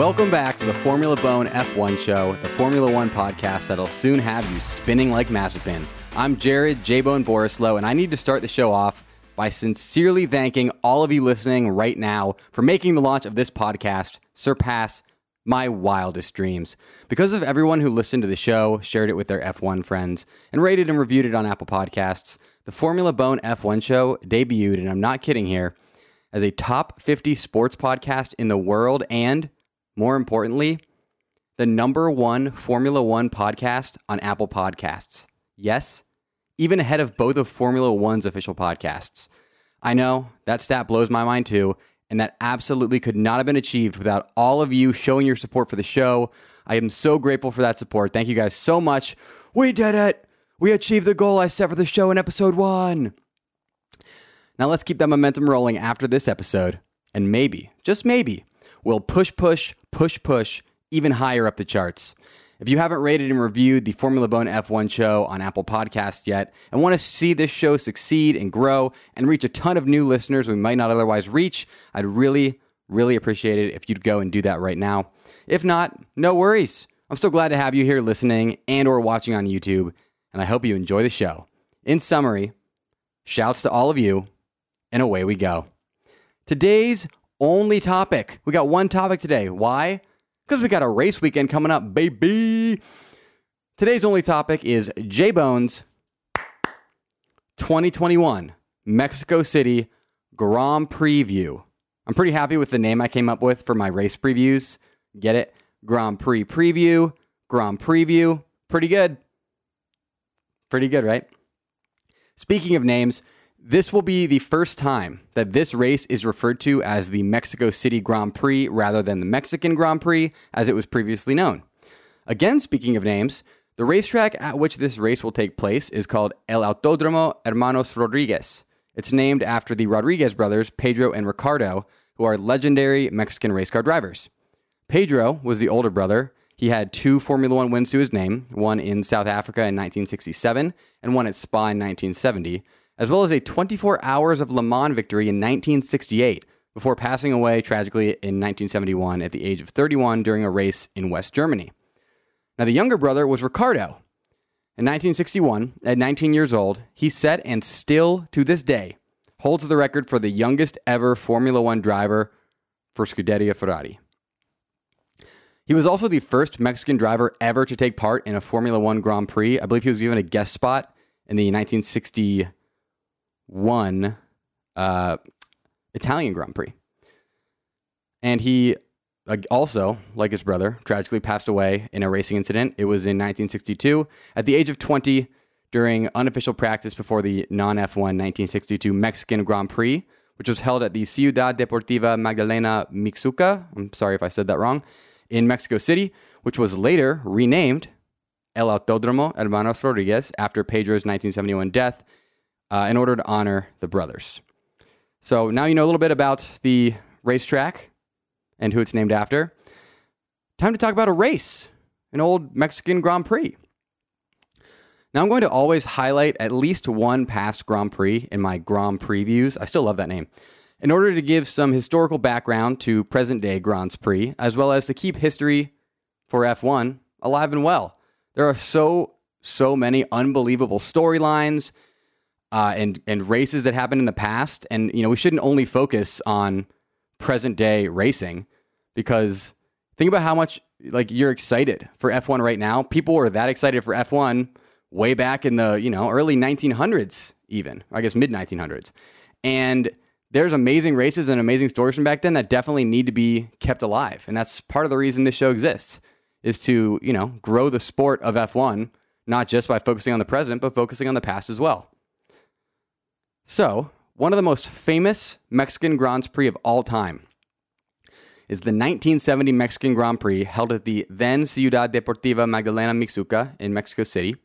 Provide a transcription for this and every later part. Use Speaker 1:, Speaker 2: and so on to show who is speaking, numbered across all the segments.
Speaker 1: Welcome back to the Formula Bone F1 show, the Formula One podcast that'll soon have you spinning like Mazepin. I'm Jared J Bone Borislow, and I need to start the show off by sincerely thanking all of you listening right now for making the launch of this podcast surpass my wildest dreams. Because of everyone who listened to the show, shared it with their F1 friends, and rated and reviewed it on Apple Podcasts, the Formula Bone F1 show debuted, and I'm not kidding here, as a top 50 sports podcast in the world and more importantly, the number one Formula One podcast on Apple Podcasts. Yes, even ahead of both of Formula One's official podcasts. I know that stat blows my mind too, and that absolutely could not have been achieved without all of you showing your support for the show. I am so grateful for that support. Thank you guys so much. We did it! We achieved the goal I set for the show in episode one. Now let's keep that momentum rolling after this episode, and maybe, just maybe, we'll push, push, push, push even higher up the charts. If you haven't rated and reviewed the Formula Bone F1 show on Apple Podcasts yet and want to see this show succeed and grow and reach a ton of new listeners we might not otherwise reach, I'd really, really appreciate it if you'd go and do that right now. If not, no worries. I'm still glad to have you here listening and or watching on YouTube, and I hope you enjoy the show. In summary, shouts to all of you, and away we go. Today's only topic. We got one topic today. Why? Because we got a race weekend coming up, baby. Today's only topic is J Bones 2021 Mexico City Grand Preview. I'm pretty happy with the name I came up with for my race previews. Get it? Grand Prix Preview, Grand Preview. Pretty good. Pretty good, right? Speaking of names, this will be the first time that this race is referred to as the Mexico City Grand Prix rather than the Mexican Grand Prix as it was previously known. Again, speaking of names, the racetrack at which this race will take place is called El Autódromo Hermanos Rodriguez. It's named after the Rodriguez brothers, Pedro and Ricardo, who are legendary Mexican race car drivers. Pedro was the older brother. He had two Formula One wins to his name, one in South Africa in 1967 and one at Spa in 1970 as well as a 24 hours of Le Mans victory in 1968 before passing away tragically in 1971 at the age of 31 during a race in West Germany. Now, the younger brother was Ricardo. In 1961, at 19 years old, he set and still to this day holds the record for the youngest ever Formula One driver for Scuderia Ferrari. He was also the first Mexican driver ever to take part in a Formula One Grand Prix. I believe he was given a guest spot in the 1960 won uh, Italian Grand Prix. And he also, like his brother, tragically passed away in a racing incident. It was in 1962 at the age of 20 during unofficial practice before the non F1 1962 Mexican Grand Prix, which was held at the Ciudad Deportiva Magdalena Mixhuca. I'm sorry if I said that wrong, in Mexico City, which was later renamed El Autódromo Hermanos Rodriguez after Pedro's 1971 death uh, in order to honor the brothers. So now you know a little bit about the racetrack and who it's named after. Time to talk about a race, an old Mexican Grand Prix. Now I'm going to always highlight at least one past Grand Prix in my Grand Previews. I still love that name. In order to give some historical background to present day Grands Prix, as well as to keep history for F1 alive and well. There are so, so many unbelievable storylines uh, and and races that happened in the past. And you know, we shouldn't only focus on present day racing because think about how much like you're excited for F1 right now. People were that excited for F1 way back in the you know early 1900s, even I guess mid 1900s, and there's amazing races and amazing stories from back then that definitely need to be kept alive, and that's part of the reason this show exists is to you know grow the sport of F1 not just by focusing on the present but focusing on the past as well. So, one of the most famous Mexican Grands Prix of all time is the 1970 Mexican Grand Prix held at the then Ciudad Deportiva Magdalena Mixhuca in Mexico City.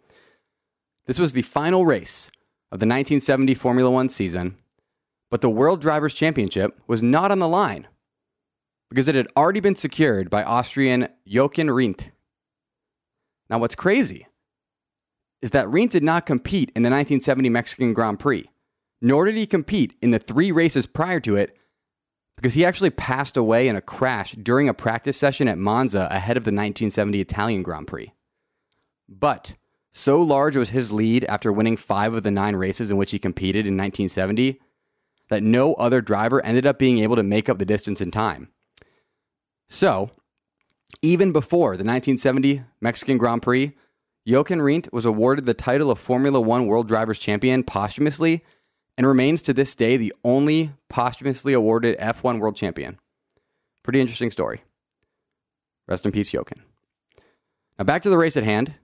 Speaker 1: This was the final race of the 1970 Formula One season, but the World Drivers' Championship was not on the line because it had already been secured by Austrian Jochen Rindt. Now, what's crazy is that Rindt did not compete in the 1970 Mexican Grand Prix nor did he compete in the three races prior to it because he actually passed away in a crash during a practice session at Monza ahead of the 1970 Italian Grand Prix. But so large was his lead after winning five of the nine races in which he competed in 1970 that no other driver ended up being able to make up the distance in time. So, even before the 1970 Mexican Grand Prix, Jochen Rindt was awarded the title of Formula One World Drivers' Champion posthumously and remains to this day the only posthumously awarded F1 World Champion. Pretty interesting story. Rest in peace, Jochen. Now, back to the race at hand.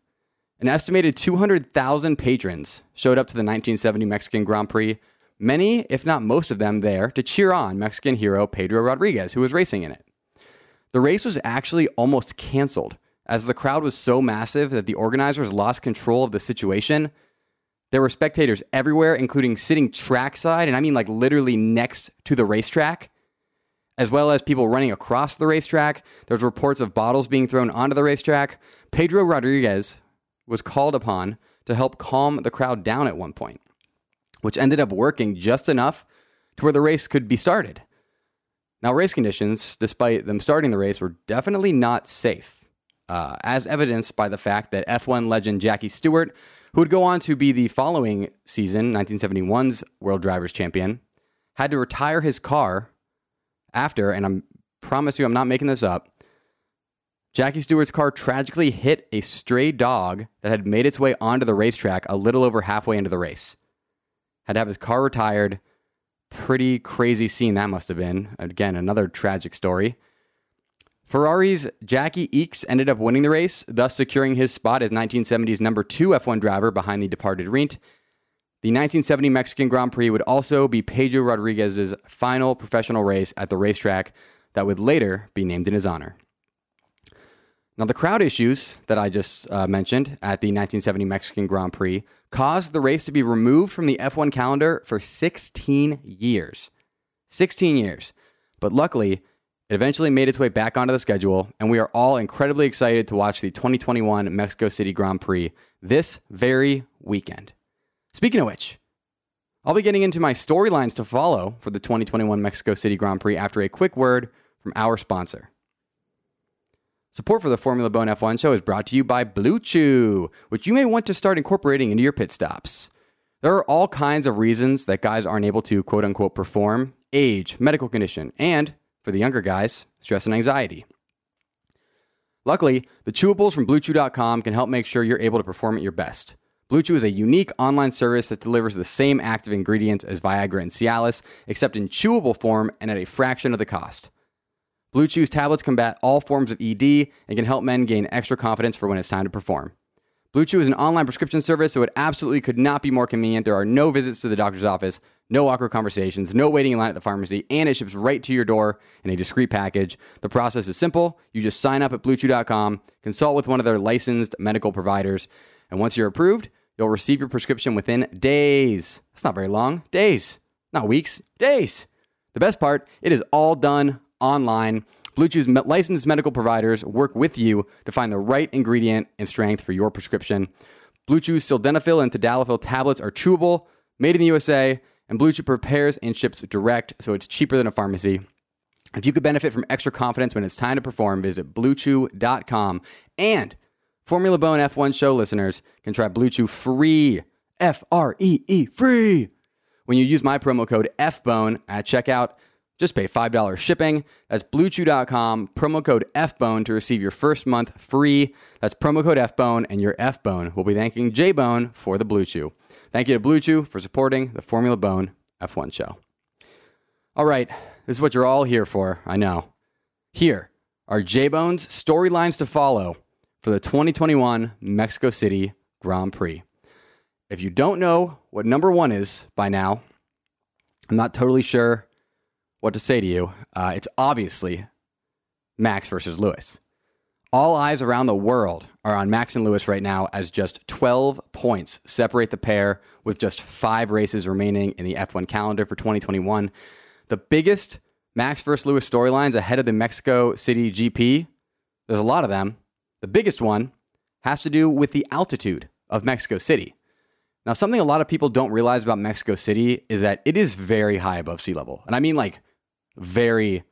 Speaker 1: An estimated 200,000 patrons showed up to the 1970 Mexican Grand Prix, many, if not most of them, there to cheer on Mexican hero Pedro Rodriguez, who was racing in it. The race was actually almost canceled as the crowd was so massive that the organizers lost control of the situation. There were spectators everywhere, including sitting trackside, and I mean like literally next to the racetrack, as well as people running across the racetrack. There's reports of bottles being thrown onto the racetrack. Pedro Rodriguez was called upon to help calm the crowd down at one point, which ended up working just enough to where the race could be started. Now, race conditions, despite them starting the race, were definitely not safe, uh, as evidenced by the fact that F1 legend Jackie Stewart, who would go on to be the following season, 1971's World Drivers Champion, had to retire his car after, and I promise you I'm not making this up, Jackie Stewart's car tragically hit a stray dog that had made its way onto the racetrack a little over halfway into the race. Had to have his car retired. Pretty crazy scene that must have been. Again, another tragic story. Ferrari's Jacky Ickx ended up winning the race, thus securing his spot as 1970's number two F1 driver behind the departed Rindt. The 1970 Mexican Grand Prix would also be Pedro Rodriguez's final professional race at the racetrack that would later be named in his honor. Now, the crowd issues that I just uh, mentioned at the 1970 Mexican Grand Prix caused the race to be removed from the F1 calendar for 16 years. 16 years. But luckily, it eventually made its way back onto the schedule, and we are all incredibly excited to watch the 2021 Mexico City Grand Prix this very weekend. Speaking of which, I'll be getting into my storylines to follow for the 2021 Mexico City Grand Prix after a quick word from our sponsor. Support for the Formula Bone F1 show is brought to you by Blue Chew, which you may want to start incorporating into your pit stops. There are all kinds of reasons that guys aren't able to quote unquote perform age, medical condition, and for the younger guys, stress and anxiety. Luckily, the chewables from BlueChew.com can help make sure you're able to perform at your best. Blue Chew is a unique online service that delivers the same active ingredients as Viagra and Cialis, except in chewable form and at a fraction of the cost. Blue Chew's tablets combat all forms of ED and can help men gain extra confidence for when it's time to perform. Blue Chew is an online prescription service, so it absolutely could not be more convenient. There are no visits to the doctor's office, no awkward conversations, no waiting in line at the pharmacy, and it ships right to your door in a discreet package. The process is simple. You just sign up at bluechew.com, consult with one of their licensed medical providers, and once you're approved, you'll receive your prescription within days. That's not very long. Days. Not weeks, days. The best part, it is all done online. Blue Chew's licensed medical providers work with you to find the right ingredient and strength for your prescription. Blue Chew's sildenafil and tadalafil tablets are chewable, made in the USA, and Blue Chew prepares and ships direct, so it's cheaper than a pharmacy. If you could benefit from extra confidence when it's time to perform, visit bluechew.com. And Formula Bone F1 show listeners can try Blue Chew free. F R E E free. When you use my promo code FBONE at checkout, just pay $5 shipping. That's bluechew.com, promo code FBONE to receive your first month free. That's promo code FBONE, and your FBONE will be thanking JBone for the Blue Chew. Thank you to Blue Chew for supporting the Formula Bone F1 show. All right, this is what you're all here for, I know. Here are JBone's storylines to follow for the 2021 Mexico City Grand Prix. If you don't know what number one is by now, I'm not totally sure what to say to you. Uh, it's obviously Max versus Lewis. All eyes around the world are on Max and Lewis right now as just 12 points separate the pair with just five races remaining in the F1 calendar for 2021. The biggest Max versus Lewis storylines ahead of the Mexico City GP, there's a lot of them. The biggest one has to do with the altitude of Mexico City. Now, something a lot of people don't realize about Mexico City is that it is very high above sea level. And I mean like very,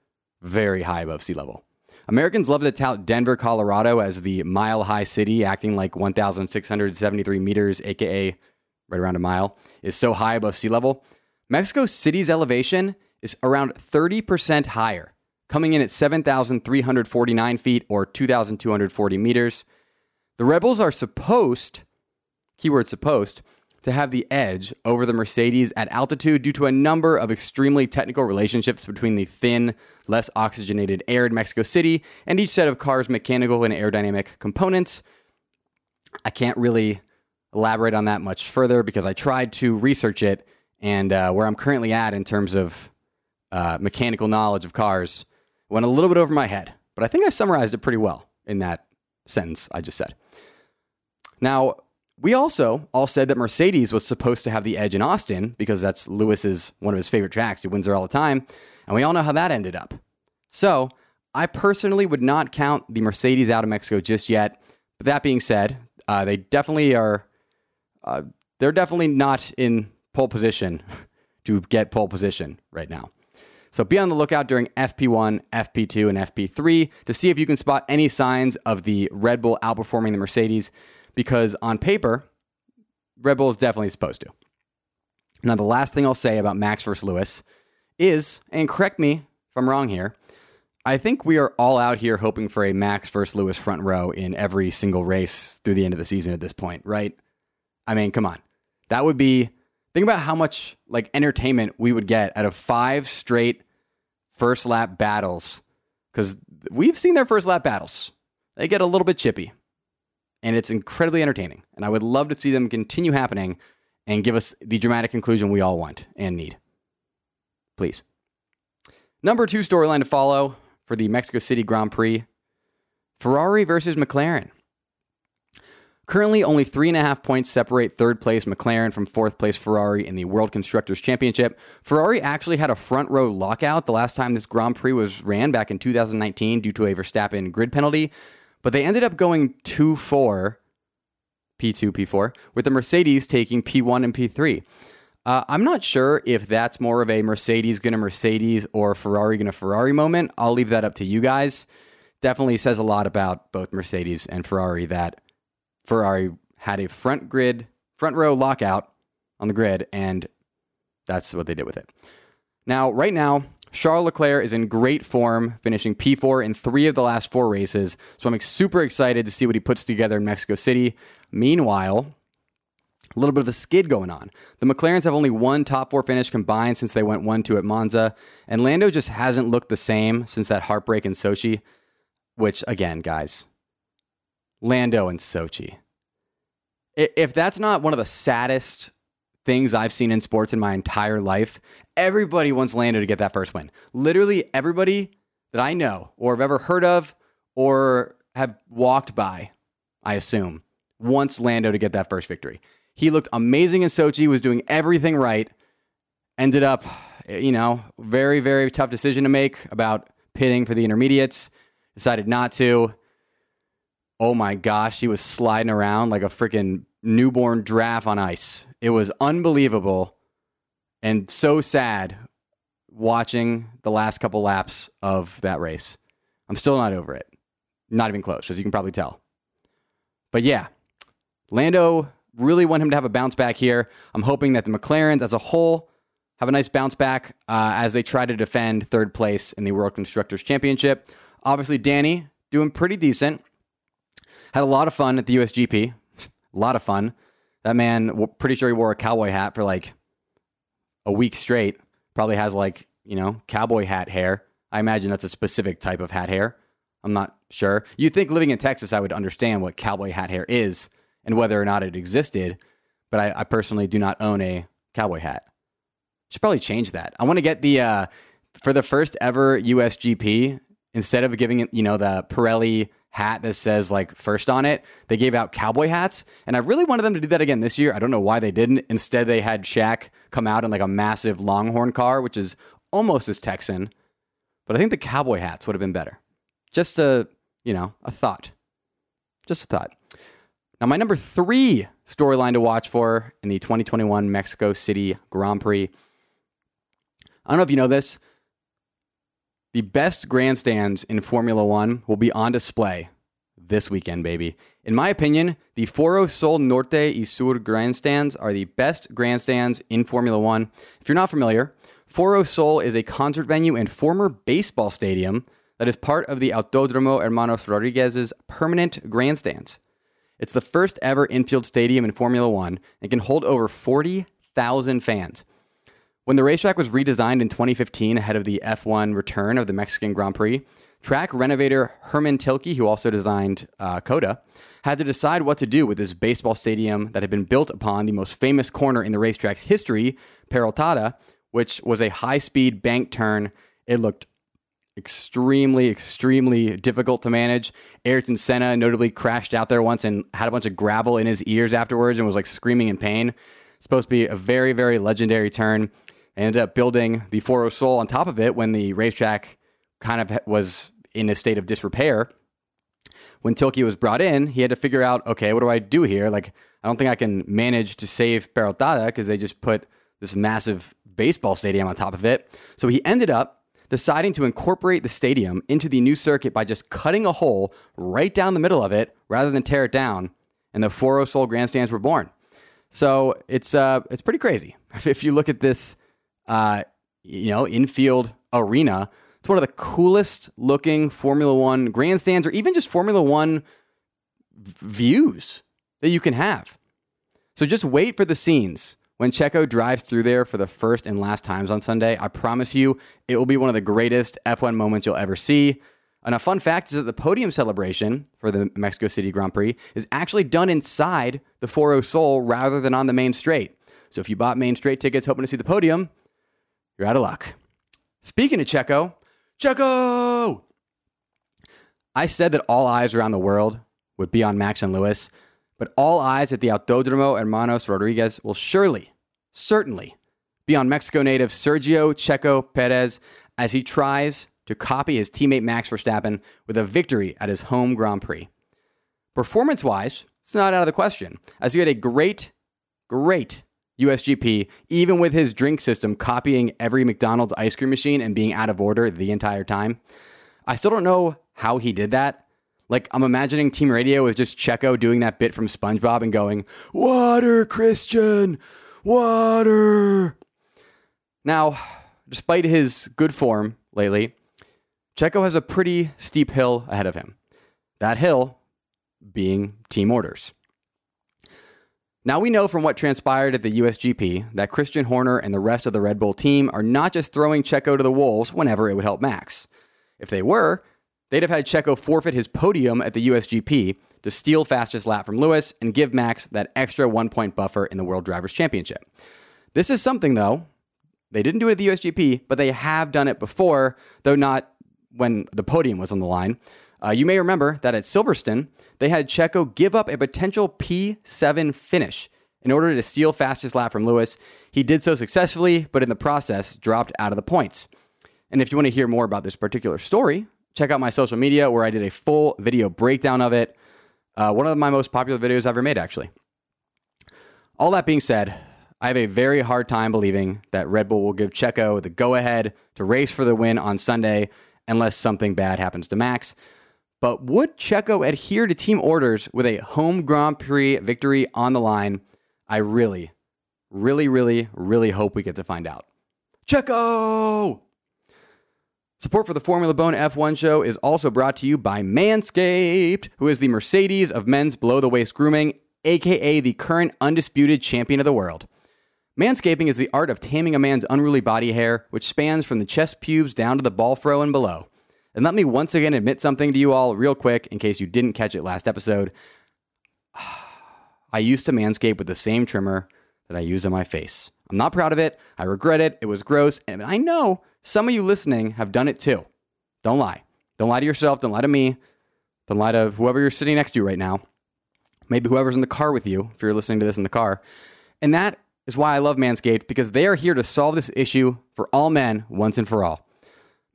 Speaker 1: very high above sea level. Americans love to tout Denver, Colorado as the mile high city, acting like 1,673 meters, aka right around a mile, is so high above sea level. Mexico City's elevation is around 30% higher, coming in at 7,349 feet or 2,240 meters. The Red Bulls are supposed, keyword supposed, to have the edge over the Mercedes at altitude due to a number of extremely technical relationships between the thin, less oxygenated air in Mexico City and each set of cars' mechanical and aerodynamic components. I can't really elaborate on that much further because I tried to research it and uh, where I'm currently at in terms of uh, mechanical knowledge of cars went a little bit over my head. But I think I summarized it pretty well in that sentence I just said. Now, we also all said that Mercedes was supposed to have the edge in Austin because that's Lewis's one of his favorite tracks. He wins there all the time, and we all know how that ended up. So, I personally would not count the Mercedes out of Mexico just yet. But that being said, uh, they definitely are. Uh, they're definitely not in pole position to get pole position right now. So be on the lookout during FP1, FP2, and FP3 to see if you can spot any signs of the Red Bull outperforming the Mercedes because on paper, Red Bull is definitely supposed to. Now, the last thing I'll say about Max versus Lewis is, and correct me if I'm wrong here, I think we are all out here hoping for a Max versus Lewis front row in every single race through the end of the season at this point, right? I mean, come on. That would be think about how much like entertainment we would get out of five straight first lap battles cuz we've seen their first lap battles. They get a little bit chippy and it's incredibly entertaining. And I would love to see them continue happening and give us the dramatic conclusion we all want and need. Please. Number two storyline to follow for the Mexico City Grand Prix Ferrari versus McLaren. Currently, only three and a half points separate third place McLaren from fourth place Ferrari in the World Constructors Championship. Ferrari actually had a front row lockout the last time this Grand Prix was ran back in 2019 due to a Verstappen grid penalty. But they ended up going 2 4, P2, P4, with the Mercedes taking P1 and P3. Uh, I'm not sure if that's more of a Mercedes gonna Mercedes or Ferrari gonna Ferrari moment. I'll leave that up to you guys. Definitely says a lot about both Mercedes and Ferrari that Ferrari had a front grid, front row lockout on the grid, and that's what they did with it. Now, right now, Charles Leclerc is in great form, finishing P4 in three of the last four races. So I'm super excited to see what he puts together in Mexico City. Meanwhile, a little bit of a skid going on. The McLarens have only one top four finish combined since they went 1 2 at Monza, and Lando just hasn't looked the same since that heartbreak in Sochi, which, again, guys, Lando and Sochi. If that's not one of the saddest things I've seen in sports in my entire life, everybody wants Lando to get that first win. Literally everybody that I know or have ever heard of or have walked by, I assume, wants Lando to get that first victory. He looked amazing in Sochi, was doing everything right, ended up, you know, very, very tough decision to make about pitting for the intermediates, decided not to. Oh my gosh, he was sliding around like a freaking newborn giraffe on ice. It was unbelievable and so sad watching the last couple laps of that race. I'm still not over it. Not even close, as you can probably tell. But yeah, Lando really want him to have a bounce back here. I'm hoping that the McLarens as a whole have a nice bounce back uh, as they try to defend third place in the World Constructors Championship. Obviously, Danny doing pretty decent. Had a lot of fun at the USGP. A lot of fun. That man, pretty sure he wore a cowboy hat for like a week straight. Probably has like, you know, cowboy hat hair. I imagine that's a specific type of hat hair. I'm not sure. You'd think living in Texas, I would understand what cowboy hat hair is and whether or not it existed, but I, I personally do not own a cowboy hat. Should probably change that. I want to get the, uh, for the first ever USGP, instead of giving it, you know, the Pirelli hat that says like first on it. They gave out cowboy hats, and I really wanted them to do that again this year. I don't know why they didn't. Instead, they had Shaq come out in like a massive Longhorn car, which is almost as Texan. But I think the cowboy hats would have been better. Just a, you know, a thought. Just a thought. Now, my number three storyline to watch for in the 2021 Mexico City Grand Prix. I don't know if you know this. The best grandstands in Formula One will be on display this weekend, baby. In my opinion, the Foro Sol Norte y Sur grandstands are the best grandstands in Formula One. If you're not familiar, Foro Sol is a concert venue and former baseball stadium that is part of the Autodromo Hermanos Rodriguez's permanent grandstands. It's the first ever infield stadium in Formula One and can hold over 40,000 fans. When the racetrack was redesigned in 2015 ahead of the F1 return of the Mexican Grand Prix, track renovator Hermann Tilke, who also designed uh, COTA, had to decide what to do with this baseball stadium that had been built upon the most famous corner in the racetrack's history, Peraltada, which was a high speed bank turn. It looked extremely, extremely difficult to manage. Ayrton Senna notably crashed out there once and had a bunch of gravel in his ears afterwards and was like screaming in pain. supposed to be a very, very legendary turn. Ended up building the Foro Sol on top of it when the racetrack kind of was in a state of disrepair. When Tilke was brought in, he had to figure out, okay, what do I do here? Like, I don't think I can manage to save Peraltada because they just put this massive baseball stadium on top of it. So he ended up deciding to incorporate the stadium into the new circuit by just cutting a hole right down the middle of it rather than tear it down. And the Foro Sol grandstands were born. So it's uh, it's pretty crazy. If you look at this, uh, you know, infield arena, it's one of the coolest looking Formula One grandstands, or even just Formula One views that you can have. So just wait for the scenes when Checo drives through there for the first and last times on Sunday, I promise you it will be one of the greatest F1 moments you'll ever see. And a fun fact is that the podium celebration for the Mexico City Grand Prix is actually done inside the Foro Sol rather than on the main straight. So if you bought main straight tickets hoping to see the podium, you're out of luck. Speaking of Checo, Checo! I said that all eyes around the world would be on Max and Lewis. But all eyes at the Autodromo Hermanos Rodriguez will surely, certainly, be on Mexico native Sergio Checo Perez as he tries to copy his teammate Max Verstappen with a victory at his home Grand Prix. Performance wise, it's not out of the question, as he had a great, great USGP, even with his drink system copying every McDonald's ice cream machine and being out of order the entire time. I still don't know how he did that. Like I'm imagining Team Radio is just Checo doing that bit from SpongeBob and going, "Water, Christian, water." Now, despite his good form lately, Checo has a pretty steep hill ahead of him. That hill being team orders. Now we know from what transpired at the USGP that Christian Horner and the rest of the Red Bull team are not just throwing Checo to the wolves whenever it would help Max. If they were, They'd have had Checo forfeit his podium at the USGP to steal fastest lap from Lewis and give Max that extra one point buffer in the World Drivers' Championship. This is something, though, they didn't do it at the USGP, but they have done it before, though not when the podium was on the line. Uh, you may remember that at Silverstone, they had Checo give up a potential P7 finish in order to steal fastest lap from Lewis. He did so successfully, but in the process, dropped out of the points. And if you want to hear more about this particular story, check out my social media where I did a full video breakdown of it. Uh, one of my most popular videos I've ever made, actually. All that being said, I have a very hard time believing that Red Bull will give Checo the go ahead to race for the win on Sunday unless something bad happens to Max. But would Checo adhere to team orders with a home Grand Prix victory on the line? I really, really, really, really hope we get to find out. Checo! Support for the Formula Bone F1 show is also brought to you by Manscaped, who is the Mercedes of men's below the waist grooming, aka the current undisputed champion of the world. Manscaping is the art of taming a man's unruly body hair, which spans from the chest pubes down to the ball fro and below. And let me once again admit something to you all, real quick, in case you didn't catch it last episode. I used to manscape with the same trimmer that I use on my face. I'm not proud of it. I regret it. It was gross. And I know some of you listening have done it too. Don't lie. Don't lie to yourself. Don't lie to me. Don't lie to whoever you're sitting next to right now. Maybe whoever's in the car with you, if you're listening to this in the car. And that is why I love Manscaped, because they are here to solve this issue for all men once and for all.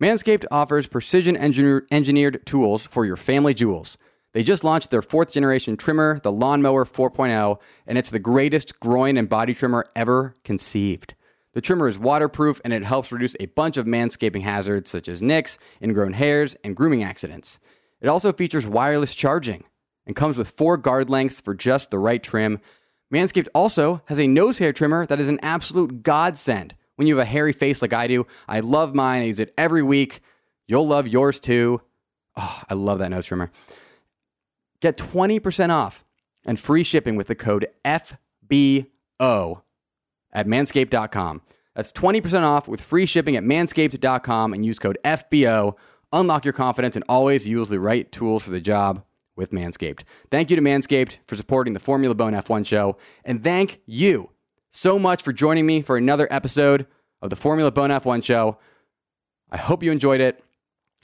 Speaker 1: Manscaped offers precision engineered tools for your family jewels. They just launched their fourth generation trimmer, the Lawnmower 4.0, and it's the greatest groin and body trimmer ever conceived. The trimmer is waterproof and it helps reduce a bunch of manscaping hazards such as nicks, ingrown hairs, and grooming accidents. It also features wireless charging and comes with four guard lengths for just the right trim. Manscaped also has a nose hair trimmer that is an absolute godsend. When you have a hairy face like I do, I love mine. I use it every week. You'll love yours too. Oh, I love that nose trimmer. Get 20% off and free shipping with the code FBO at manscaped.com. That's 20% off with free shipping at manscaped.com and use code FBO. Unlock your confidence and always use the right tools for the job with Manscaped. Thank you to Manscaped for supporting the Formula Bone F1 show. And thank you so much for joining me for another episode of the Formula Bone F1 show. I hope you enjoyed it.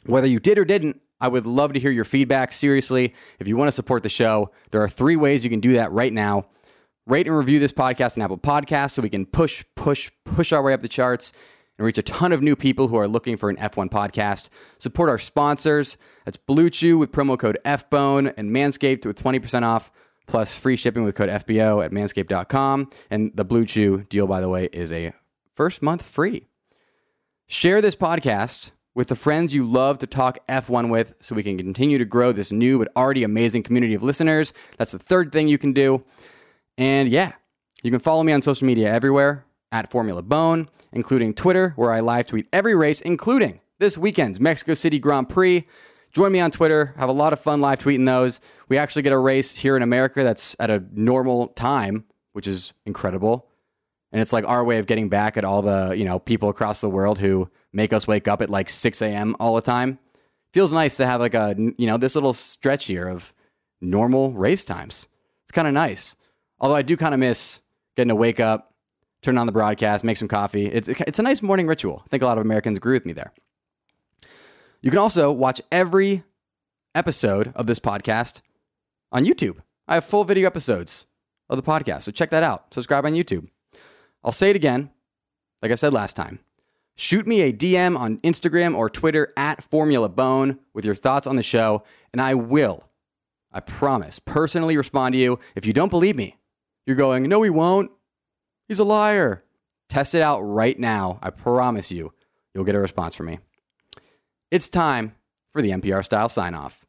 Speaker 1: Whether you did or didn't, I would love to hear your feedback. Seriously, if you want to support the show, there are three ways you can do that right now. Rate and review this podcast on Apple Podcasts so we can push, push, push our way up the charts and reach a ton of new people who are looking for an F1 podcast. Support our sponsors. That's Blue Chew with promo code FBONE and Manscaped with 20% off plus free shipping with code FBO at manscaped.com. And the Blue Chew deal, by the way, is a first month free. Share this podcast with the friends you love to talk F1 with so we can continue to grow this new but already amazing community of listeners. That's the third thing you can do. And yeah, you can follow me on social media everywhere at Formula Bone, including Twitter, where I live tweet every race, including this weekend's Mexico City Grand Prix. Join me on Twitter. Have a lot of fun live tweeting those. We actually get a race here in America that's at a normal time, which is incredible. And it's like our way of getting back at all the, you know, people across the world who make us wake up at like 6 a.m. all the time. Feels nice to have like a, you know, this little stretch here of normal race times. It's kind of nice. Although I do kind of miss getting to wake up, turn on the broadcast, make some coffee. It's, it's a nice morning ritual. I think a lot of Americans agree with me there. You can also watch every episode of this podcast on YouTube. I have full video episodes of the podcast, so check that out. Subscribe on YouTube. I'll say it again, like I said last time. Shoot me a DM on Instagram or Twitter at Formula Bone with your thoughts on the show, and I will, I promise, personally respond to you. If you don't believe me, you're going, no, he won't. He's a liar. Test it out right now. I promise you, you'll get a response from me. It's time for the NPR style sign off.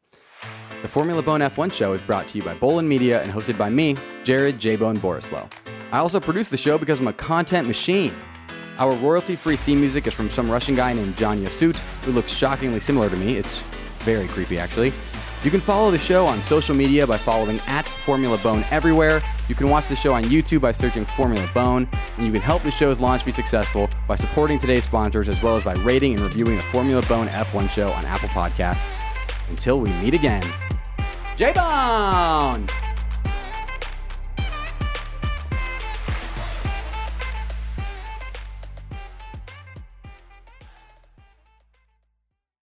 Speaker 1: The Formula Bone F1 show is brought to you by Bolin Media and hosted by me, Jared J Bone Borislow. I also produce the show because I'm a content machine. Our royalty free theme music is from some Russian guy named John Yasut, who looks shockingly similar to me. It's very creepy, actually. You can follow the show on social media by following at Formula Bone everywhere. You can watch the show on YouTube by searching Formula Bone, and you can help the show's launch be successful by supporting today's sponsors as well as by rating and reviewing the Formula Bone F1 show on Apple Podcasts. Until we meet again, J Bone!